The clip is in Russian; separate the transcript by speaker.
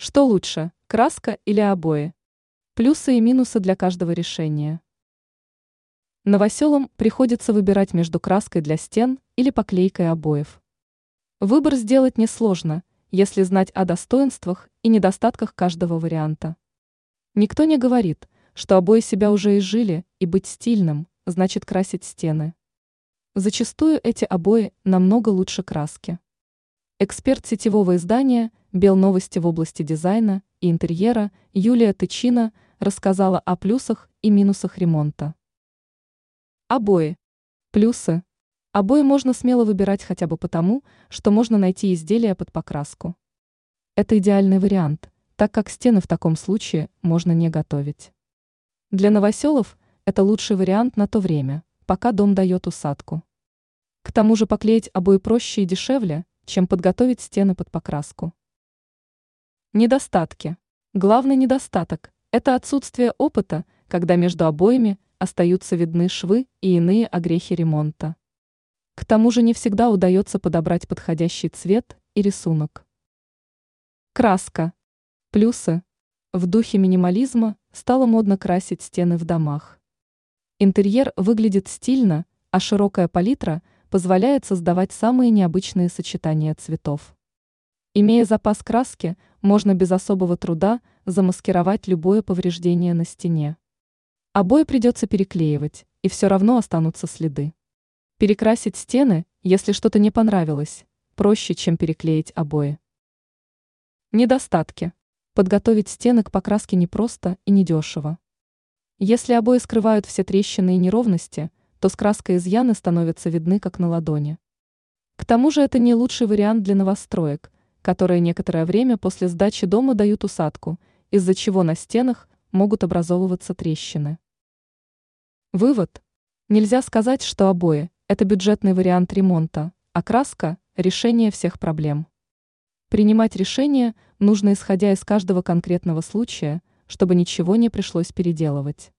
Speaker 1: Что лучше, краска или обои? Плюсы и минусы для каждого решения. Новоселам приходится выбирать между краской для стен или поклейкой обоев. Выбор сделать несложно, если знать о достоинствах и недостатках каждого варианта. Никто не говорит, что обои себя уже изжили, и быть стильным значит красить стены. Зачастую эти обои намного лучше краски. Эксперт сетевого издания «Белновости» в области дизайна и интерьера Юлия Тычина рассказала о плюсах и минусах ремонта. Обои. Плюсы. Обои можно смело выбирать хотя бы потому, что можно найти изделия под покраску. Это идеальный вариант, так как стены в таком случае можно не готовить. Для новоселов это лучший вариант на то время, пока дом дает усадку. К тому же поклеить обои проще и дешевле, чем подготовить стены под покраску. Недостатки. Главный недостаток – это отсутствие опыта, когда между обоями остаются видны швы и иные огрехи ремонта. К тому же не всегда удается подобрать подходящий цвет и рисунок. Краска. Плюсы. В духе минимализма стало модно красить стены в домах. Интерьер выглядит стильно, а широкая палитра позволяет создавать самые необычные сочетания цветов. Имея запас краски, можно без особого труда замаскировать любое повреждение на стене. Обои придется переклеивать, и все равно останутся следы. Перекрасить стены, если что-то не понравилось, проще, чем переклеить обои. Недостатки. Подготовить стены к покраске непросто и недешево. Если обои скрывают все трещины и неровности, то с краской изъяны становятся видны как на ладони. К тому же это не лучший вариант для новостроек, которые некоторое время после сдачи дома дают усадку, из-за чего на стенах могут образовываться трещины. Вывод. Нельзя сказать, что обои – это бюджетный вариант ремонта, а краска – решение всех проблем. Принимать решения нужно исходя из каждого конкретного случая, чтобы ничего не пришлось переделывать.